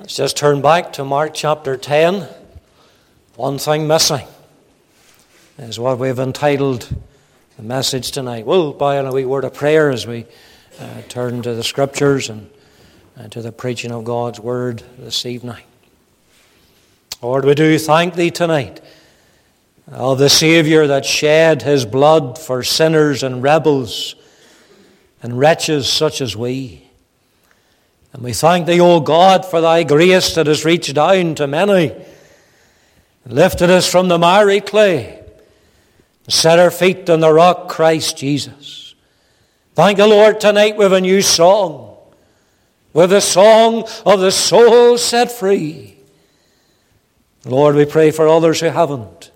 Let's just turn back to Mark chapter 10. One thing missing is what we've entitled the message tonight. We'll buy in a wee word of prayer as we uh, turn to the scriptures and, and to the preaching of God's word this evening. Lord, we do thank Thee tonight of the Saviour that shed His blood for sinners and rebels and wretches such as we. And we thank Thee, O God, for Thy grace that has reached down to many, lifted us from the miry clay, and set our feet on the rock, Christ Jesus. Thank the Lord tonight with a new song, with the song of the soul set free. Lord, we pray for others who haven't.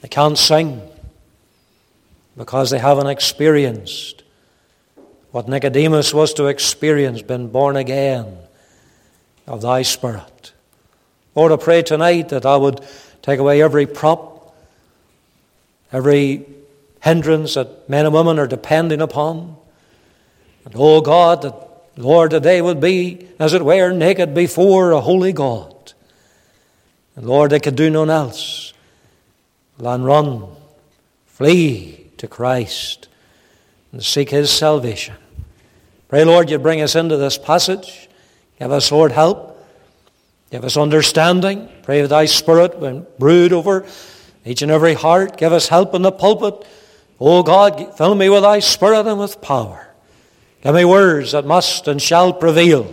They can't sing because they haven't experienced what Nicodemus was to experience, been born again of thy Spirit. Lord, I pray tonight that I would take away every prop, every hindrance that men and women are depending upon. And oh God, that Lord, that they would be, as it were, naked before a holy God. And Lord, they could do none else than run, flee to Christ and seek His salvation. Pray, Lord, you bring us into this passage. Give us, Lord, help. Give us understanding. Pray that thy Spirit will brood over each and every heart. Give us help in the pulpit. Oh God, fill me with thy Spirit and with power. Give me words that must and shall prevail.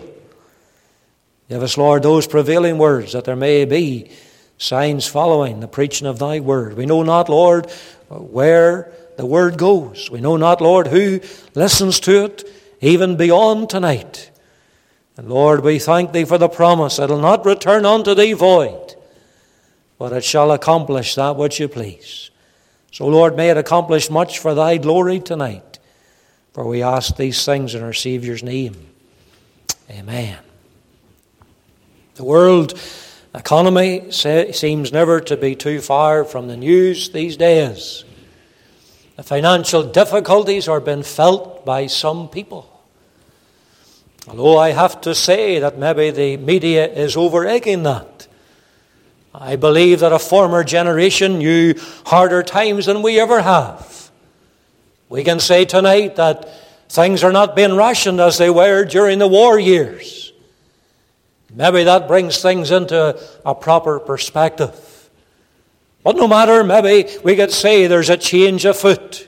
Give us, Lord, those prevailing words that there may be signs following the preaching of thy word. We know not, Lord, where the word goes. We know not, Lord, who listens to it, even beyond tonight. And Lord, we thank thee for the promise that it will not return unto thee void, but it shall accomplish that which you please. So, Lord, may it accomplish much for thy glory tonight. For we ask these things in our Saviour's name. Amen. The world economy seems never to be too far from the news these days. The financial difficulties are being felt by some people. Although I have to say that maybe the media is over egging that. I believe that a former generation knew harder times than we ever have. We can say tonight that things are not being rationed as they were during the war years. Maybe that brings things into a proper perspective. But no matter, maybe we could say there's a change afoot.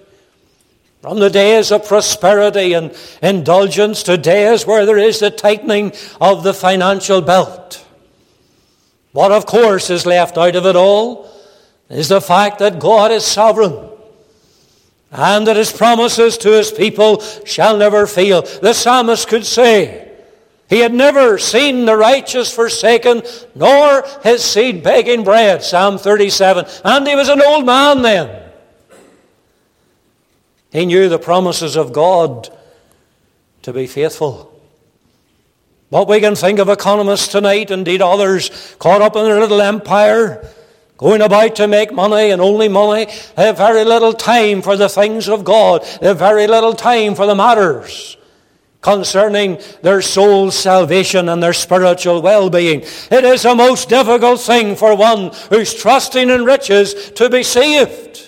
From the days of prosperity and indulgence to days where there is the tightening of the financial belt. What, of course, is left out of it all is the fact that God is sovereign and that His promises to His people shall never fail. The psalmist could say, he had never seen the righteous forsaken, nor his seed begging bread. Psalm 37. And he was an old man then. He knew the promises of God to be faithful. What we can think of economists tonight, indeed others caught up in their little empire, going about to make money and only money, they have very little time for the things of God. They have very little time for the matters concerning their soul's salvation and their spiritual well being. It is a most difficult thing for one who's trusting in riches to be saved.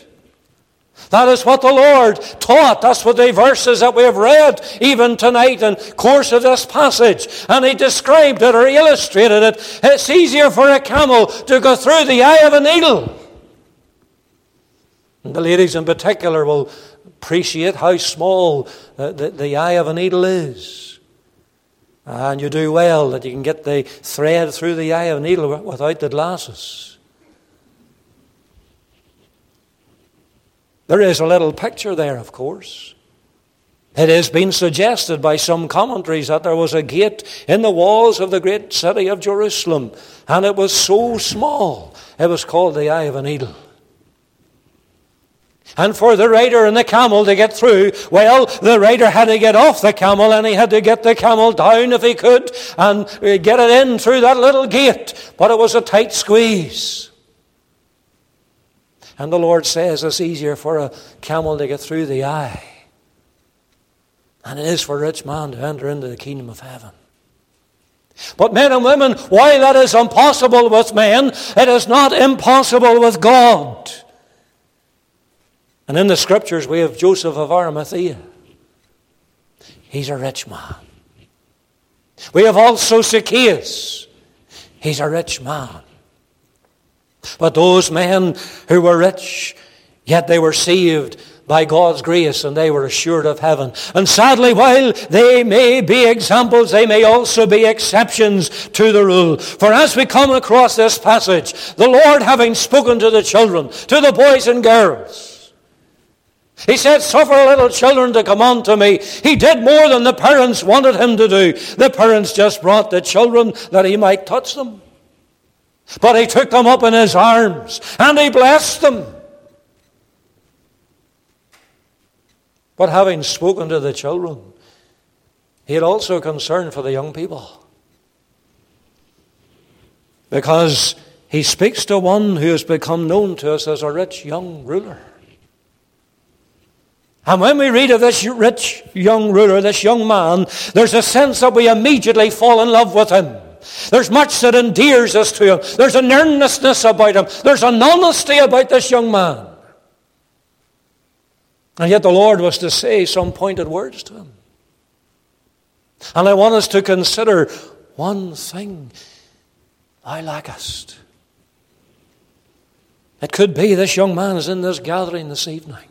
That is what the Lord taught. That's what the verses that we have read even tonight in course of this passage. And he described it or illustrated it. It's easier for a camel to go through the eye of a needle. And the ladies in particular will appreciate how small the, the, the eye of a needle is. And you do well that you can get the thread through the eye of a needle without the glasses. There is a little picture there, of course. It has been suggested by some commentaries that there was a gate in the walls of the great city of Jerusalem, and it was so small, it was called the eye of a needle. And for the rider and the camel to get through, well, the rider had to get off the camel and he had to get the camel down if he could and uh, get it in through that little gate. But it was a tight squeeze. And the Lord says it's easier for a camel to get through the eye than it is for a rich man to enter into the kingdom of heaven. But men and women, while that is impossible with men, it is not impossible with God. And in the scriptures, we have Joseph of Arimathea. He's a rich man. We have also Zacchaeus. He's a rich man. But those men who were rich, yet they were saved by God's grace and they were assured of heaven. And sadly, while they may be examples, they may also be exceptions to the rule. For as we come across this passage, the Lord having spoken to the children, to the boys and girls, he said, Suffer little children to come unto me. He did more than the parents wanted him to do. The parents just brought the children that he might touch them. But he took them up in his arms and he blessed them. But having spoken to the children, he had also concern for the young people. Because he speaks to one who has become known to us as a rich young ruler. And when we read of this rich young ruler, this young man, there's a sense that we immediately fall in love with him. There's much that endears us to him. There's an earnestness about him. There's an honesty about this young man. And yet the Lord was to say some pointed words to him. And I want us to consider one thing thou lackest. It could be this young man is in this gathering this evening.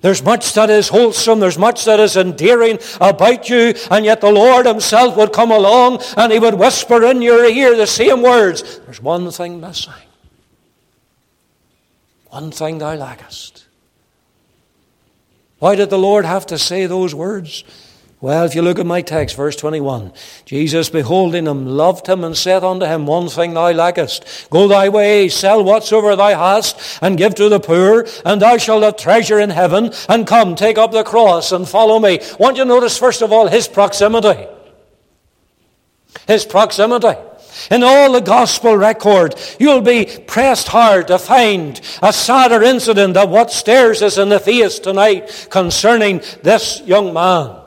There's much that is wholesome, there's much that is endearing about you, and yet the Lord Himself would come along and He would whisper in your ear the same words. There's one thing missing. One thing thou lackest. Why did the Lord have to say those words? Well, if you look at my text, verse 21, Jesus, beholding him, loved him, and said unto him, One thing thou lackest. Go thy way, sell whatsoever thou hast, and give to the poor, and thou shalt have treasure in heaven. And come, take up the cross, and follow me. Want you to notice, first of all, his proximity. His proximity. In all the gospel record, you'll be pressed hard to find a sadder incident of what stares us in the face tonight concerning this young man.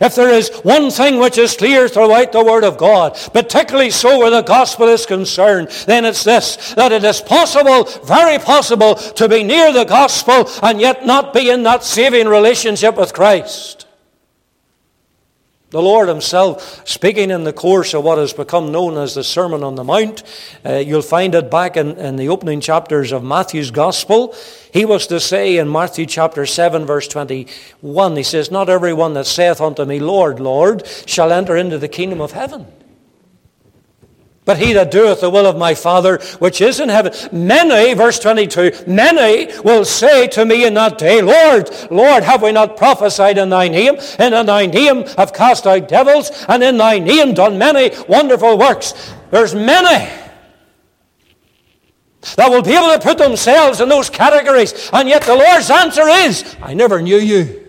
If there is one thing which is clear throughout the Word of God, particularly so where the gospel is concerned, then it's this that it is possible, very possible, to be near the gospel and yet not be in that saving relationship with Christ. The Lord Himself, speaking in the course of what has become known as the Sermon on the Mount, uh, you'll find it back in, in the opening chapters of Matthew's Gospel. He was to say in Matthew chapter 7, verse 21, He says, Not everyone that saith unto me, Lord, Lord, shall enter into the kingdom of heaven but he that doeth the will of my Father which is in heaven. Many, verse 22, many will say to me in that day, Lord, Lord, have we not prophesied in thy name? And in thy name have cast out devils, and in thy name done many wonderful works. There's many that will be able to put themselves in those categories, and yet the Lord's answer is, I never knew you.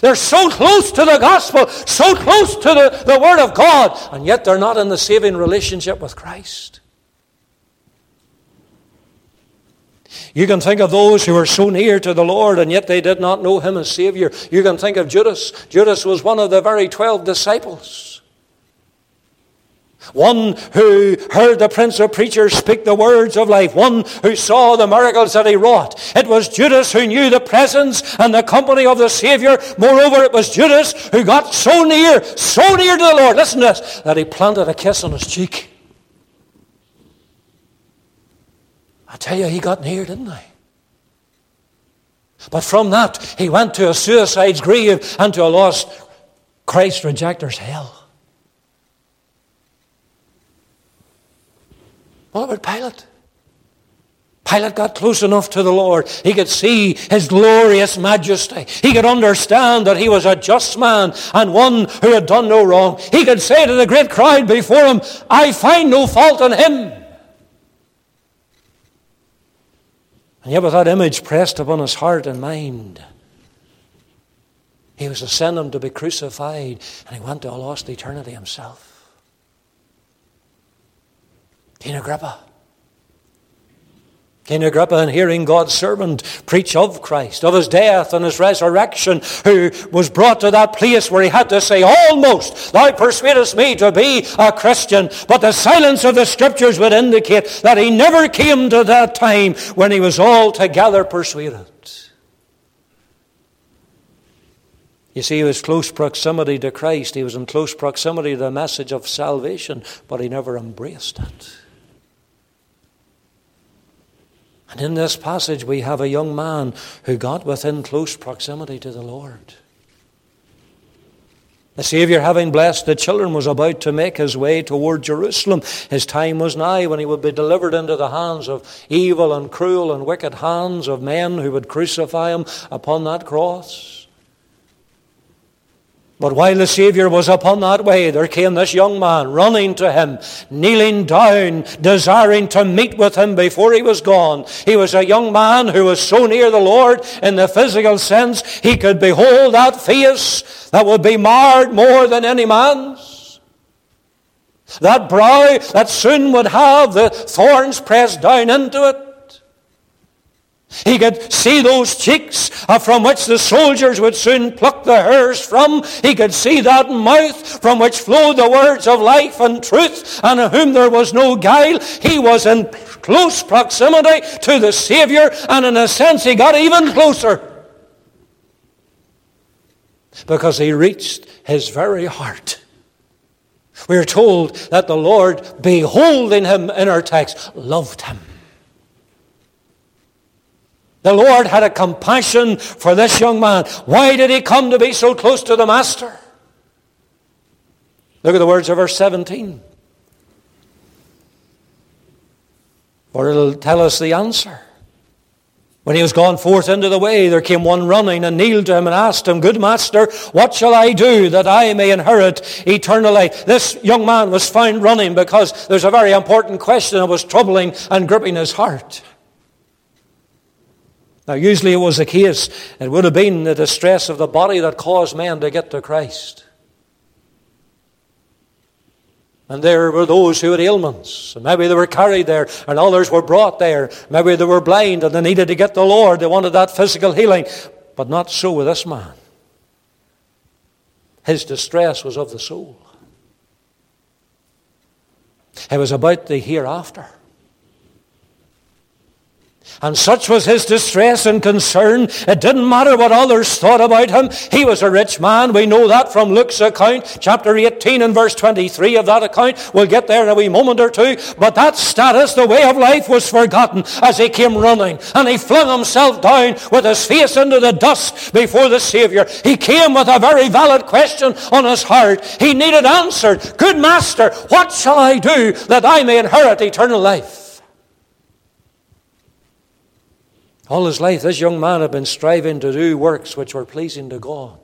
They're so close to the gospel, so close to the, the Word of God, and yet they're not in the saving relationship with Christ. You can think of those who were so near to the Lord and yet they did not know Him as Savior. You can think of Judas. Judas was one of the very twelve disciples. One who heard the Prince of Preachers speak the words of life. One who saw the miracles that he wrought. It was Judas who knew the presence and the company of the Savior. Moreover, it was Judas who got so near, so near to the Lord, listen to this, that he planted a kiss on his cheek. I tell you, he got near, didn't he? But from that, he went to a suicide's grave and to a lost Christ rejecter's hell. What about Pilate? Pilate got close enough to the Lord. He could see his glorious majesty. He could understand that he was a just man and one who had done no wrong. He could say to the great crowd before him, I find no fault in him. And yet, with that image pressed upon his heart and mind, he was to send him to be crucified, and he went to a lost eternity himself. Queen Agrippa. King Agrippa, in hearing God's servant preach of Christ, of his death and his resurrection, who was brought to that place where he had to say, Almost, thou persuadest me to be a Christian. But the silence of the scriptures would indicate that he never came to that time when he was altogether persuaded. You see, he was close proximity to Christ. He was in close proximity to the message of salvation, but he never embraced it. And in this passage, we have a young man who got within close proximity to the Lord. The Saviour, having blessed the children, was about to make his way toward Jerusalem. His time was nigh when he would be delivered into the hands of evil and cruel and wicked hands of men who would crucify him upon that cross. But while the Saviour was upon that way, there came this young man running to him, kneeling down, desiring to meet with him before he was gone. He was a young man who was so near the Lord in the physical sense, he could behold that face that would be marred more than any man's. That brow that soon would have the thorns pressed down into it. He could see those cheeks uh, from which the soldiers would soon pluck the hairs from. He could see that mouth from which flowed the words of life and truth, and in whom there was no guile. He was in close proximity to the Savior, and in a sense he got even closer. Because he reached his very heart. We are told that the Lord, beholding him in our text, loved him. The Lord had a compassion for this young man. Why did he come to be so close to the Master? Look at the words of verse 17. For it'll tell us the answer. When he was gone forth into the way, there came one running and kneeled to him and asked him, Good master, what shall I do that I may inherit eternal life? This young man was found running because there's a very important question that was troubling and gripping his heart. Now, usually it was the case, it would have been the distress of the body that caused men to get to Christ. And there were those who had ailments. And maybe they were carried there, and others were brought there. Maybe they were blind and they needed to get the Lord. They wanted that physical healing. But not so with this man. His distress was of the soul, it was about the hereafter. And such was his distress and concern. It didn't matter what others thought about him. He was a rich man. We know that from Luke's account, chapter 18 and verse 23 of that account. We'll get there in a wee moment or two. But that status, the way of life, was forgotten as he came running. And he flung himself down with his face into the dust before the Savior. He came with a very valid question on his heart. He needed answered. Good Master, what shall I do that I may inherit eternal life? All his life, this young man had been striving to do works which were pleasing to God.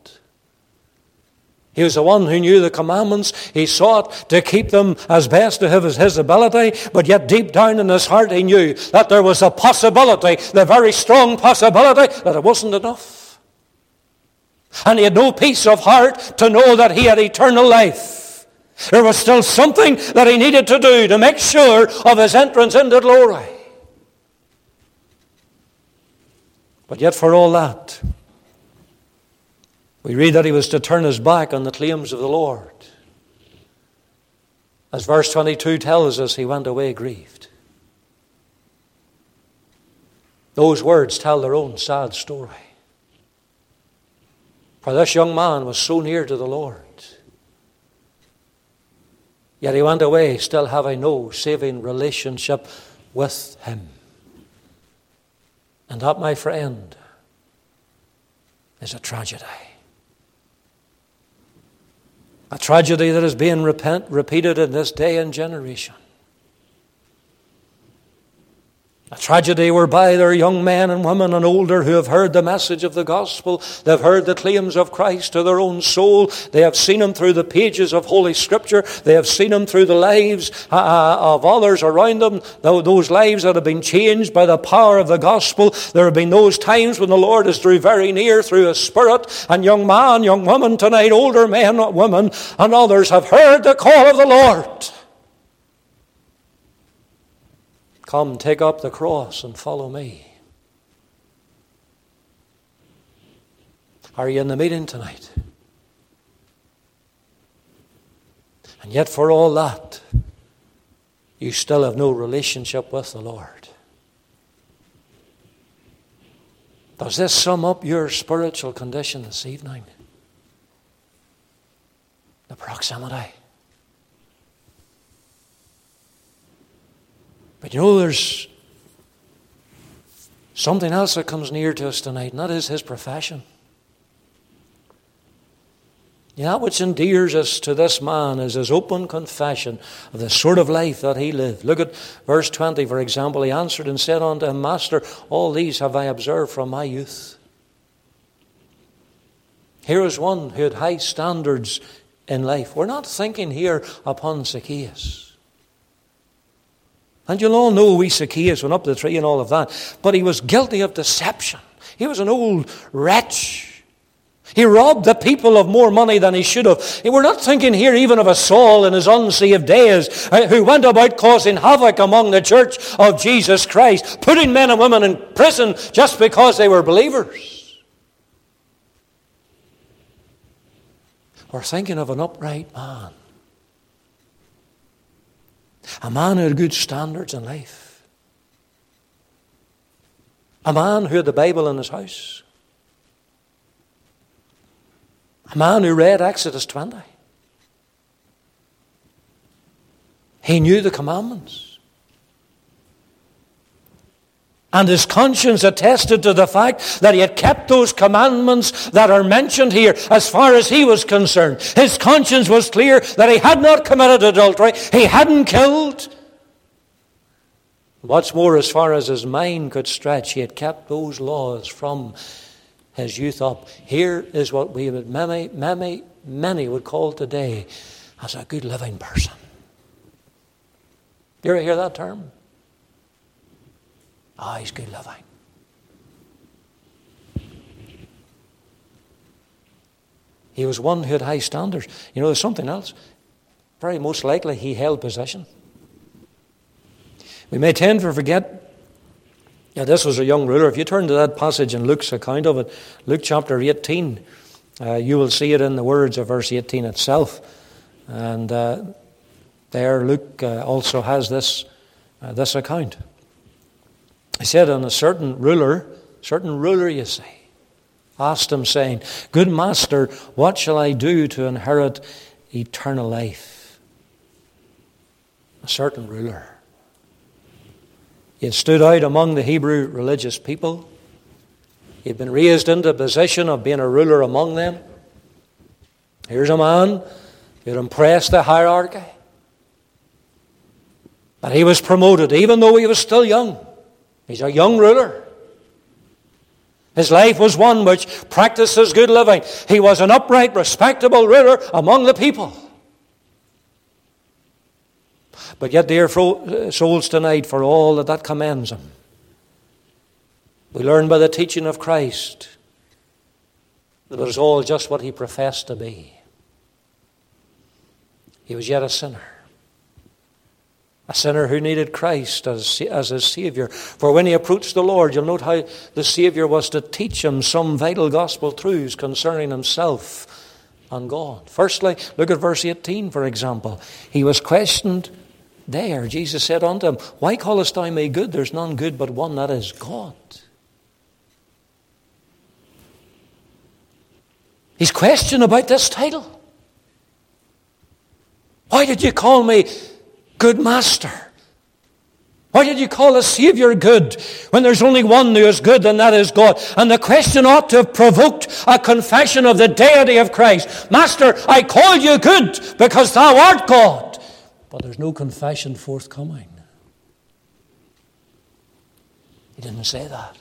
He was the one who knew the commandments. He sought to keep them as best to his, his ability, but yet deep down in his heart he knew that there was a possibility, the very strong possibility, that it wasn't enough. And he had no peace of heart to know that he had eternal life. There was still something that he needed to do to make sure of his entrance into glory. But yet, for all that, we read that he was to turn his back on the claims of the Lord. As verse 22 tells us, he went away grieved. Those words tell their own sad story. For this young man was so near to the Lord. Yet he went away still having no saving relationship with him. And that, my friend, is a tragedy. A tragedy that is being repent, repeated in this day and generation. A tragedy whereby there are young men and women and older who have heard the message of the gospel. They've heard the claims of Christ to their own soul. They have seen him through the pages of Holy Scripture. They have seen him through the lives uh, uh, of others around them. Those lives that have been changed by the power of the gospel. There have been those times when the Lord is drew very near through His Spirit. And young man, young woman tonight, older men, women, and others have heard the call of the Lord. Come, take up the cross and follow me. Are you in the meeting tonight? And yet, for all that, you still have no relationship with the Lord. Does this sum up your spiritual condition this evening? The proximity. But you know, there's something else that comes near to us tonight, and that is his profession. You That which endears us to this man is his open confession of the sort of life that he lived. Look at verse 20, for example. He answered and said unto him, Master, all these have I observed from my youth. Here is one who had high standards in life. We're not thinking here upon Zacchaeus. And you'll all know wee Zacchaeus went up the tree and all of that. But he was guilty of deception. He was an old wretch. He robbed the people of more money than he should have. We're not thinking here even of a Saul in his unsaved days uh, who went about causing havoc among the church of Jesus Christ, putting men and women in prison just because they were believers. We're thinking of an upright man, a man who had good standards in life, a man who had the Bible in his house. A man who read Exodus 20. He knew the commandments. And his conscience attested to the fact that he had kept those commandments that are mentioned here as far as he was concerned. His conscience was clear that he had not committed adultery, he hadn't killed. What's more, as far as his mind could stretch, he had kept those laws from his youth up. Here is what we would many, many, many would call today as a good living person. You ever hear that term? Ah, he's good living. He was one who had high standards. You know, there's something else. Very most likely he held position. We may tend to forget yeah, this was a young ruler. If you turn to that passage in Luke's account of it, Luke chapter 18, uh, you will see it in the words of verse 18 itself. And uh, there, Luke uh, also has this, uh, this account. He said, And a certain ruler, certain ruler, you see, asked him, saying, Good master, what shall I do to inherit eternal life? A certain ruler. He had stood out among the Hebrew religious people. He had been raised into a position of being a ruler among them. Here's a man who had impressed the hierarchy. But he was promoted, even though he was still young. He's a young ruler. His life was one which practices good living. He was an upright, respectable ruler among the people. But yet, dear uh, souls, tonight, for all that that commends him, we learn by the teaching of Christ that it was all just what he professed to be. He was yet a sinner. A sinner who needed Christ as, as his Savior. For when he approached the Lord, you'll note how the Savior was to teach him some vital gospel truths concerning himself and God. Firstly, look at verse 18, for example. He was questioned there, Jesus said unto him, Why callest thou me good? There's none good but one, that is God. He's questioned about this title. Why did you call me good master? Why did you call a Savior good when there's only one who is good, and that is God? And the question ought to have provoked a confession of the deity of Christ. Master, I call you good because thou art God but there's no confession forthcoming. He didn't say that.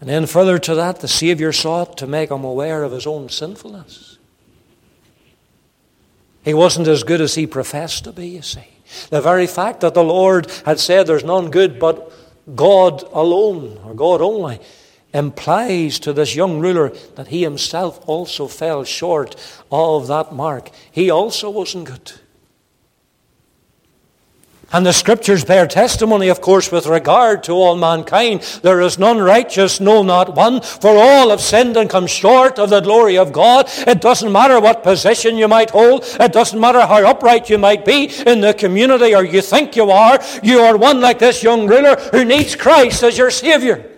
And then, further to that, the Savior sought to make him aware of his own sinfulness. He wasn't as good as he professed to be, you see. The very fact that the Lord had said there's none good but God alone, or God only, implies to this young ruler that he himself also fell short of that mark. He also wasn't good. And the scriptures bear testimony, of course, with regard to all mankind. There is none righteous, no, not one, for all have sinned and come short of the glory of God. It doesn't matter what position you might hold. It doesn't matter how upright you might be in the community or you think you are. You are one like this young ruler who needs Christ as your Savior.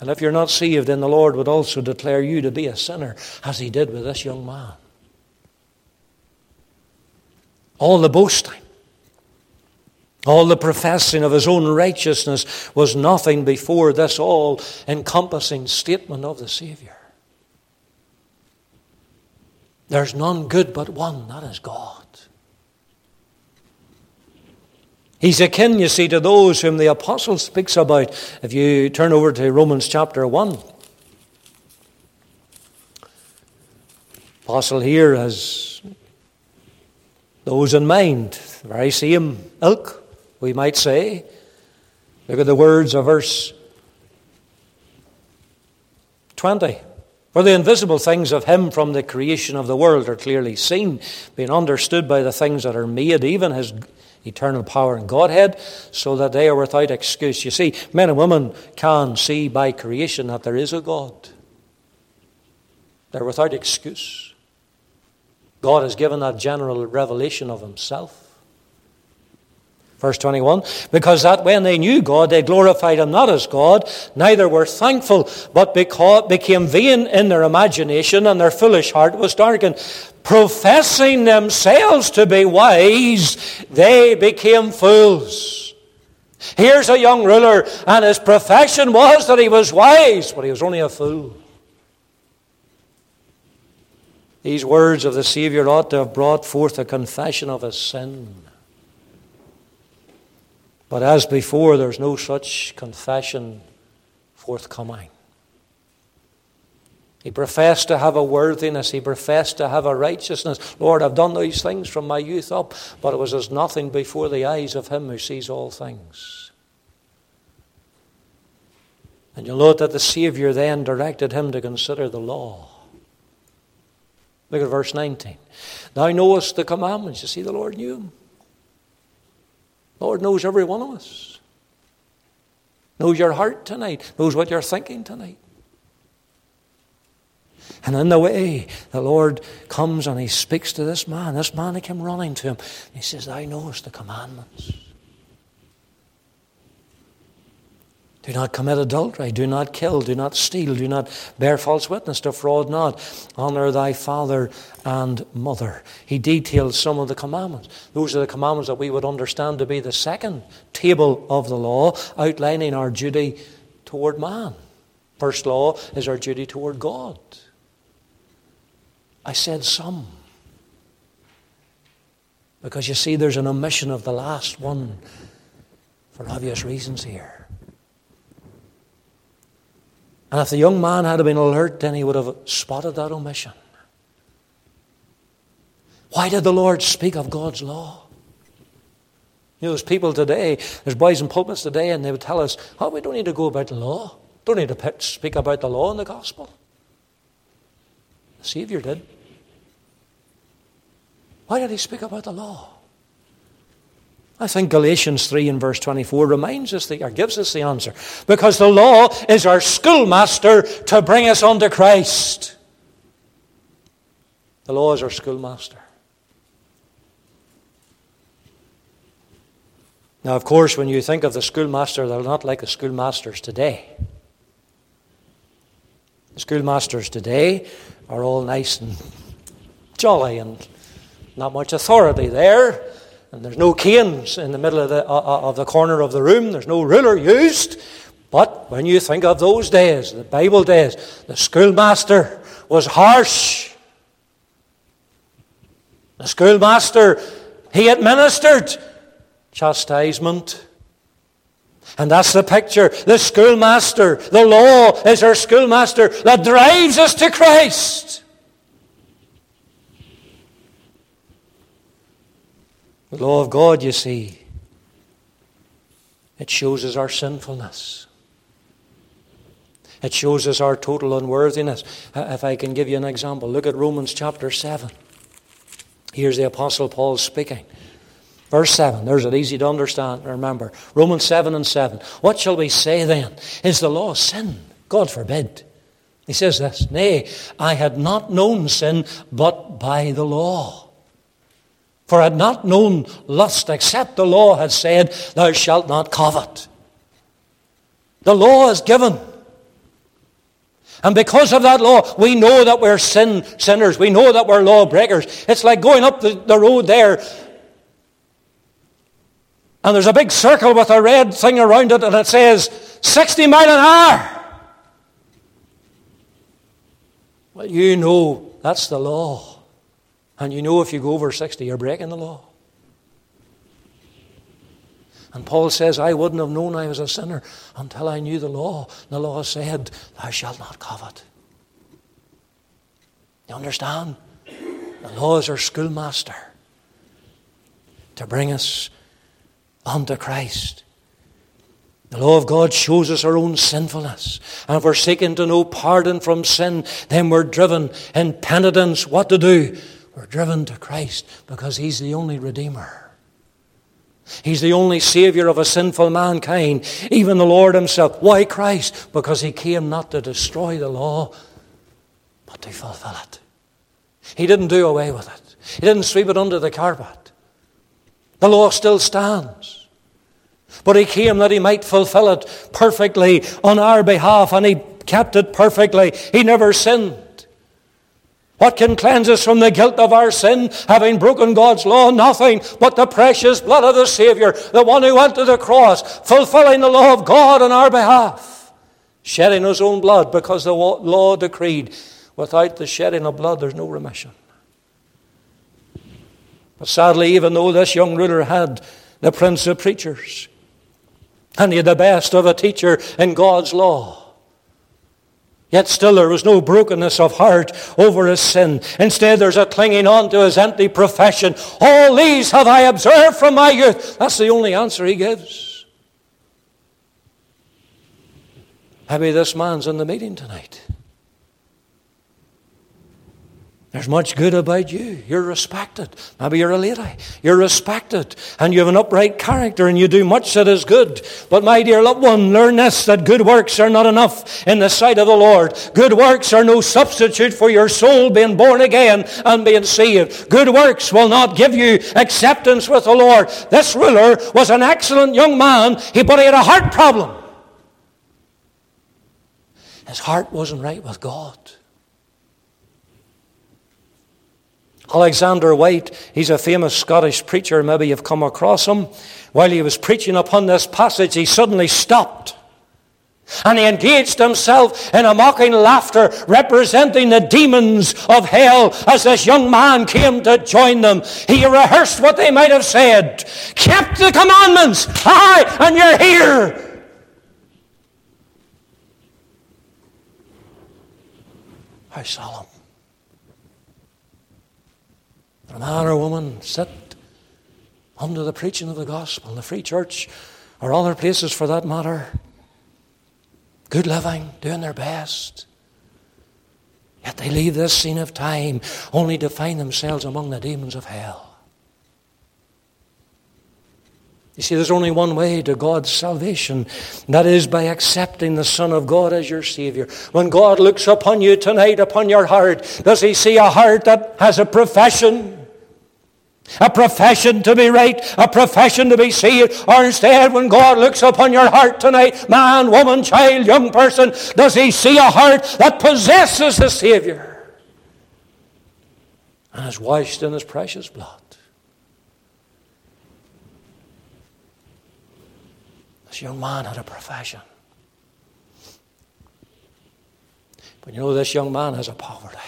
And if you're not saved, then the Lord would also declare you to be a sinner, as he did with this young man. All the boasting, all the professing of his own righteousness was nothing before this all encompassing statement of the Saviour. There's none good but one, that is God. He's akin, you see, to those whom the apostle speaks about. If you turn over to Romans chapter 1, apostle here has those in mind, the very same ilk, we might say. Look at the words of verse 20. For the invisible things of him from the creation of the world are clearly seen, being understood by the things that are made, even his eternal power and Godhead, so that they are without excuse. You see, men and women can see by creation that there is a God. They're without excuse. God has given that general revelation of Himself. Verse 21 Because that when they knew God, they glorified Him not as God, neither were thankful, but became vain in their imagination, and their foolish heart was darkened. Professing themselves to be wise, they became fools. Here's a young ruler, and his profession was that he was wise, but he was only a fool. These words of the Saviour ought to have brought forth a confession of his sin. But as before, there's no such confession forthcoming. He professed to have a worthiness. He professed to have a righteousness. Lord, I've done these things from my youth up, but it was as nothing before the eyes of Him who sees all things. And you'll note that the Saviour then directed him to consider the law. Look at verse 19. Thou knowest the commandments. You see, the Lord knew them. Lord knows every one of us. Knows your heart tonight. Knows what you're thinking tonight. And in the way, the Lord comes and he speaks to this man. This man, came running to him. He says, Thou knowest the commandments. Do not commit adultery. Do not kill. Do not steal. Do not bear false witness. Defraud not. Honor thy father and mother. He details some of the commandments. Those are the commandments that we would understand to be the second table of the law, outlining our duty toward man. First law is our duty toward God. I said some. Because you see, there's an omission of the last one for obvious reasons here. And if the young man had been alert, then he would have spotted that omission. Why did the Lord speak of God's law? You know, there's people today, there's boys in pulpits today, and they would tell us, oh, we don't need to go about the law. Don't need to speak about the law in the gospel. The Savior did. Why did he speak about the law? I think Galatians 3 and verse 24 reminds us the, or gives us the answer. Because the law is our schoolmaster to bring us unto Christ. The law is our schoolmaster. Now, of course, when you think of the schoolmaster, they're not like the schoolmasters today. The schoolmasters today are all nice and jolly and not much authority there. And there's no canes in the middle of the, uh, uh, of the corner of the room. There's no ruler used. But when you think of those days, the Bible days, the schoolmaster was harsh. The schoolmaster, he administered chastisement. And that's the picture. The schoolmaster, the law is our schoolmaster that drives us to Christ. The law of God, you see, it shows us our sinfulness. It shows us our total unworthiness. Uh, if I can give you an example, look at Romans chapter 7. Here's the Apostle Paul speaking. Verse 7, there's it easy to understand remember. Romans 7 and 7. What shall we say then? Is the law sin? God forbid. He says this Nay, I had not known sin but by the law. For I had not known lust except the law had said, Thou shalt not covet. The law is given. And because of that law, we know that we're sin, sinners. We know that we're lawbreakers. It's like going up the, the road there, and there's a big circle with a red thing around it, and it says 60 mile an hour. Well, you know that's the law. And you know if you go over 60, you're breaking the law. And Paul says, I wouldn't have known I was a sinner until I knew the law. The law said, Thou shalt not covet. You understand? The law is our schoolmaster to bring us unto Christ. The law of God shows us our own sinfulness. And if we're seeking to know pardon from sin, then we're driven in penitence what to do. We're driven to Christ because He's the only Redeemer. He's the only Savior of a sinful mankind, even the Lord Himself. Why Christ? Because He came not to destroy the law, but to fulfill it. He didn't do away with it, He didn't sweep it under the carpet. The law still stands. But He came that He might fulfill it perfectly on our behalf, and He kept it perfectly. He never sinned. What can cleanse us from the guilt of our sin, having broken God's law? Nothing but the precious blood of the Savior, the one who went to the cross, fulfilling the law of God on our behalf, shedding his own blood because the law decreed without the shedding of blood there's no remission. But sadly, even though this young ruler had the prince of preachers, and he had the best of a teacher in God's law, Yet still there was no brokenness of heart over his sin. Instead, there's a clinging on to his empty profession. All these have I observed from my youth. That's the only answer he gives. Maybe this man's in the meeting tonight. There's much good about you. You're respected. Maybe you're a lady. You're respected. And you have an upright character and you do much that is good. But my dear loved one, learn this that good works are not enough in the sight of the Lord. Good works are no substitute for your soul being born again and being saved. Good works will not give you acceptance with the Lord. This ruler was an excellent young man, he, but he had a heart problem. His heart wasn't right with God. Alexander Whyte, he's a famous Scottish preacher. Maybe you've come across him. While he was preaching upon this passage, he suddenly stopped. And he engaged himself in a mocking laughter representing the demons of hell as this young man came to join them. He rehearsed what they might have said. Kept the commandments. Aye, and you're here. How solemn a man or woman sit under the preaching of the gospel in the free church or other places for that matter, good living, doing their best. Yet they leave this scene of time only to find themselves among the demons of hell. You see, there's only one way to God's salvation, that is by accepting the Son of God as your Savior. When God looks upon you tonight, upon your heart, does He see a heart that has a profession? A profession to be right, a profession to be saved, or instead, when God looks upon your heart tonight, man, woman, child, young person, does He see a heart that possesses the Savior and is washed in His precious blood? This young man had a profession. But you know, this young man has a poverty.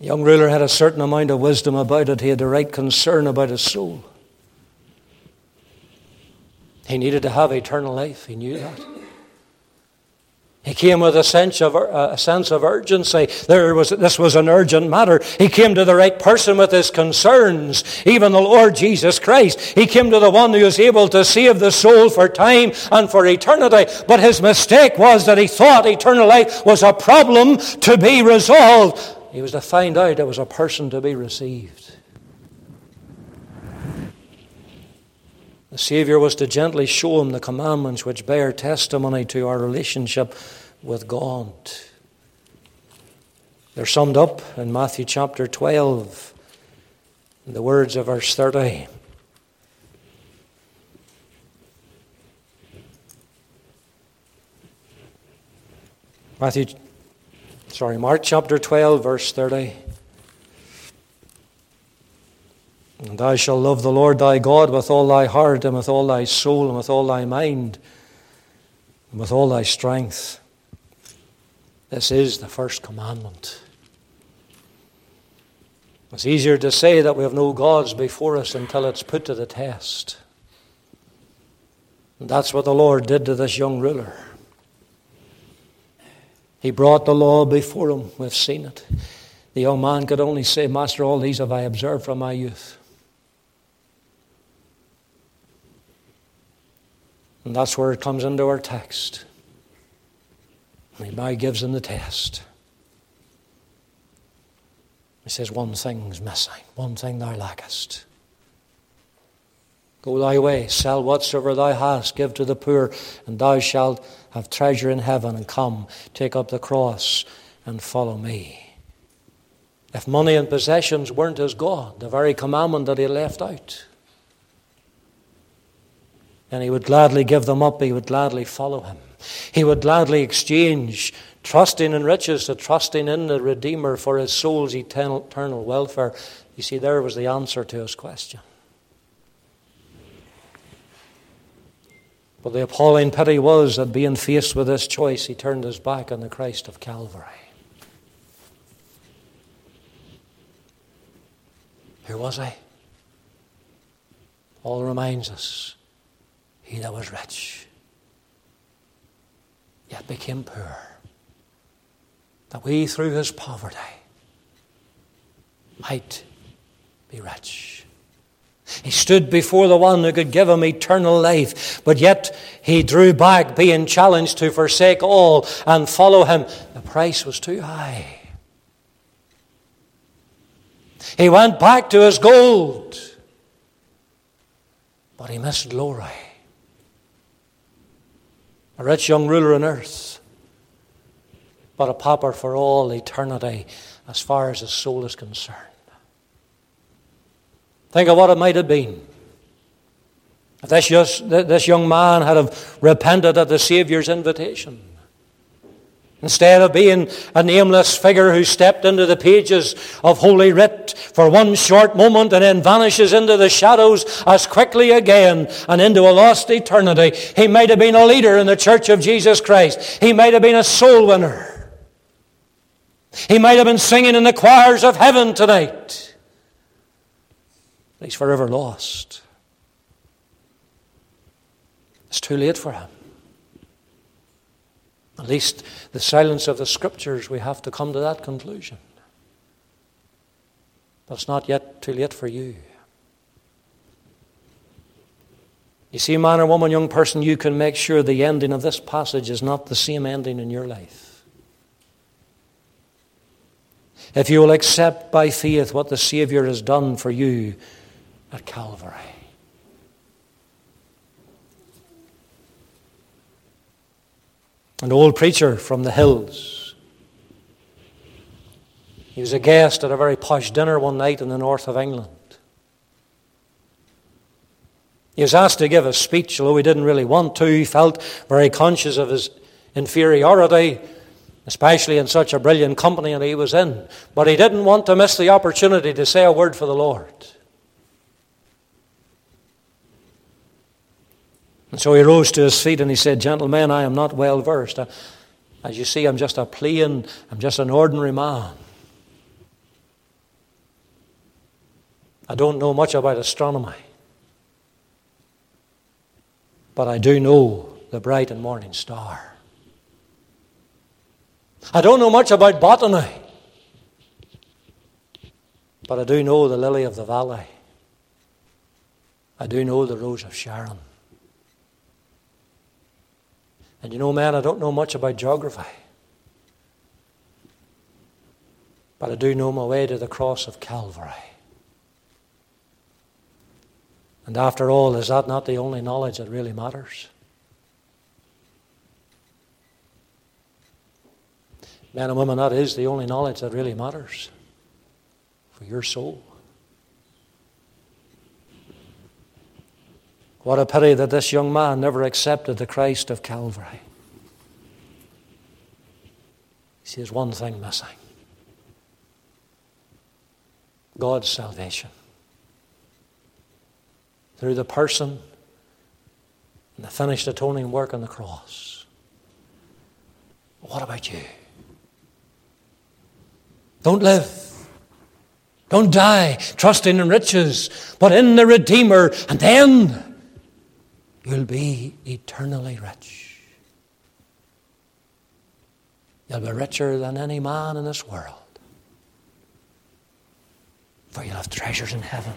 Young ruler had a certain amount of wisdom about it. He had the right concern about his soul. He needed to have eternal life. He knew that. He came with a sense of, a sense of urgency. There was, this was an urgent matter. He came to the right person with his concerns, even the Lord Jesus Christ. He came to the one who was able to save the soul for time and for eternity. But his mistake was that he thought eternal life was a problem to be resolved. He was to find out it was a person to be received. The Saviour was to gently show him the commandments which bear testimony to our relationship with God. They're summed up in Matthew chapter 12, in the words of verse 30. Matthew, sorry, Mark chapter 12, verse 30. And thou shalt love the Lord thy God with all thy heart, and with all thy soul, and with all thy mind, and with all thy strength. This is the first commandment. It's easier to say that we have no gods before us until it's put to the test. And that's what the Lord did to this young ruler. He brought the law before him. We've seen it. The young man could only say, Master, all these have I observed from my youth. And that's where it comes into our text. And he gives him the test. He says, One thing's missing, one thing thou lackest. Go thy way, sell whatsoever thou hast, give to the poor, and thou shalt have treasure in heaven, and come, take up the cross, and follow me. If money and possessions weren't his God, the very commandment that he left out, then he would gladly give them up, he would gladly follow him. He would gladly exchange trusting in riches to trusting in the Redeemer for his soul's eternal, eternal welfare. You see, there was the answer to his question. But the appalling pity was that being faced with this choice, he turned his back on the Christ of Calvary. Who was he? Paul reminds us he that was rich, yet became poor, that we through his poverty might be rich. He stood before the one who could give him eternal life, but yet he drew back, being challenged to forsake all and follow him. The price was too high. He went back to his gold, but he missed glory a rich young ruler on earth, but a pauper for all eternity as far as his soul is concerned. Think of what it might have been. If this, just, this young man had have repented at the Saviour's invitation. Instead of being a nameless figure who stepped into the pages of Holy Writ for one short moment and then vanishes into the shadows as quickly again and into a lost eternity, he might have been a leader in the church of Jesus Christ. He might have been a soul winner. He might have been singing in the choirs of heaven tonight. He's forever lost. It's too late for him. At least the silence of the scriptures, we have to come to that conclusion. But it's not yet too late for you. You see, man or woman, young person, you can make sure the ending of this passage is not the same ending in your life. If you will accept by faith what the Savior has done for you at Calvary. An old preacher from the hills. He was a guest at a very posh dinner one night in the north of England. He was asked to give a speech, although he didn't really want to. He felt very conscious of his inferiority, especially in such a brilliant company that he was in. But he didn't want to miss the opportunity to say a word for the Lord. And so he rose to his feet and he said, Gentlemen, I am not well versed. As you see, I'm just a plain, I'm just an ordinary man. I don't know much about astronomy. But I do know the bright and morning star. I don't know much about botany. But I do know the lily of the valley. I do know the rose of Sharon. And you know, man, I don't know much about geography. but I do know my way to the cross of Calvary. And after all, is that not the only knowledge that really matters? Men and women, that is the only knowledge that really matters for your soul. What a pity that this young man never accepted the Christ of Calvary. He sees one thing missing God's salvation. Through the person and the finished atoning work on the cross. What about you? Don't live. Don't die trusting in riches, but in the Redeemer, and then you'll be eternally rich. You'll be richer than any man in this world, for you'll have treasures in heaven.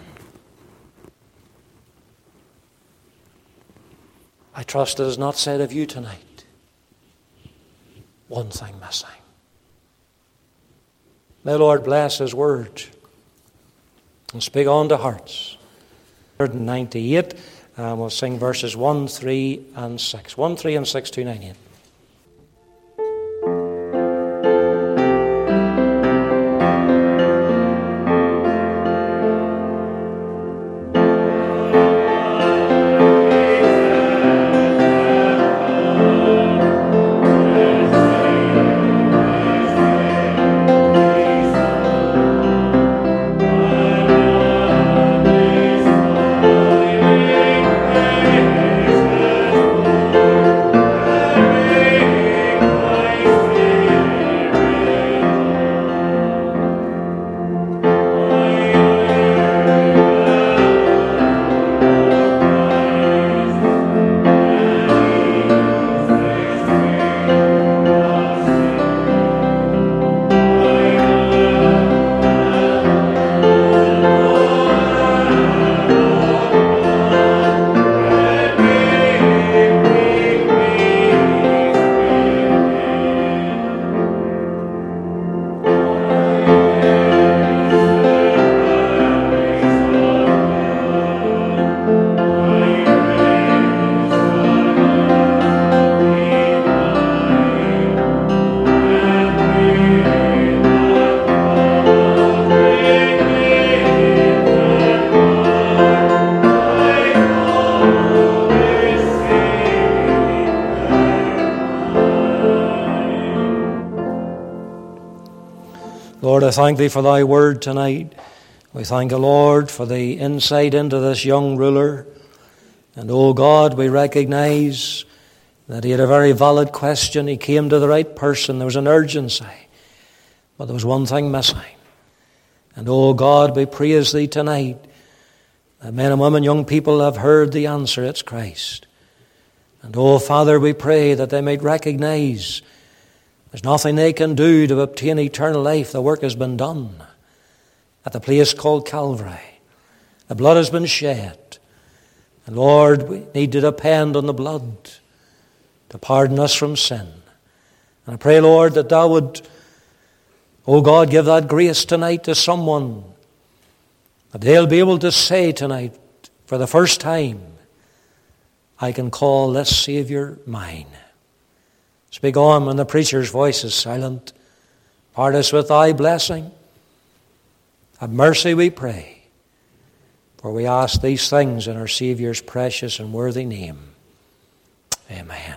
I trust it is not said of you tonight. One thing missing. May the Lord bless His word and speak on to hearts. 198, and we'll sing verses 1, 3, and 6. 1, 3, and 6, 298. Lord, I thank Thee for Thy word tonight. We thank the Lord for the insight into this young ruler. And, oh God, we recognize that he had a very valid question. He came to the right person. There was an urgency. But there was one thing missing. And, oh God, we praise Thee tonight that men and women, young people, have heard the answer. It's Christ. And, oh Father, we pray that they might recognize there's nothing they can do to obtain eternal life. The work has been done at the place called Calvary. The blood has been shed. And Lord, we need to depend on the blood to pardon us from sin. And I pray, Lord, that Thou would, oh God, give that grace tonight to someone that they'll be able to say tonight for the first time, I can call this Savior mine. Speak on when the preacher's voice is silent. Part us with thy blessing. Have mercy, we pray. For we ask these things in our Saviour's precious and worthy name. Amen.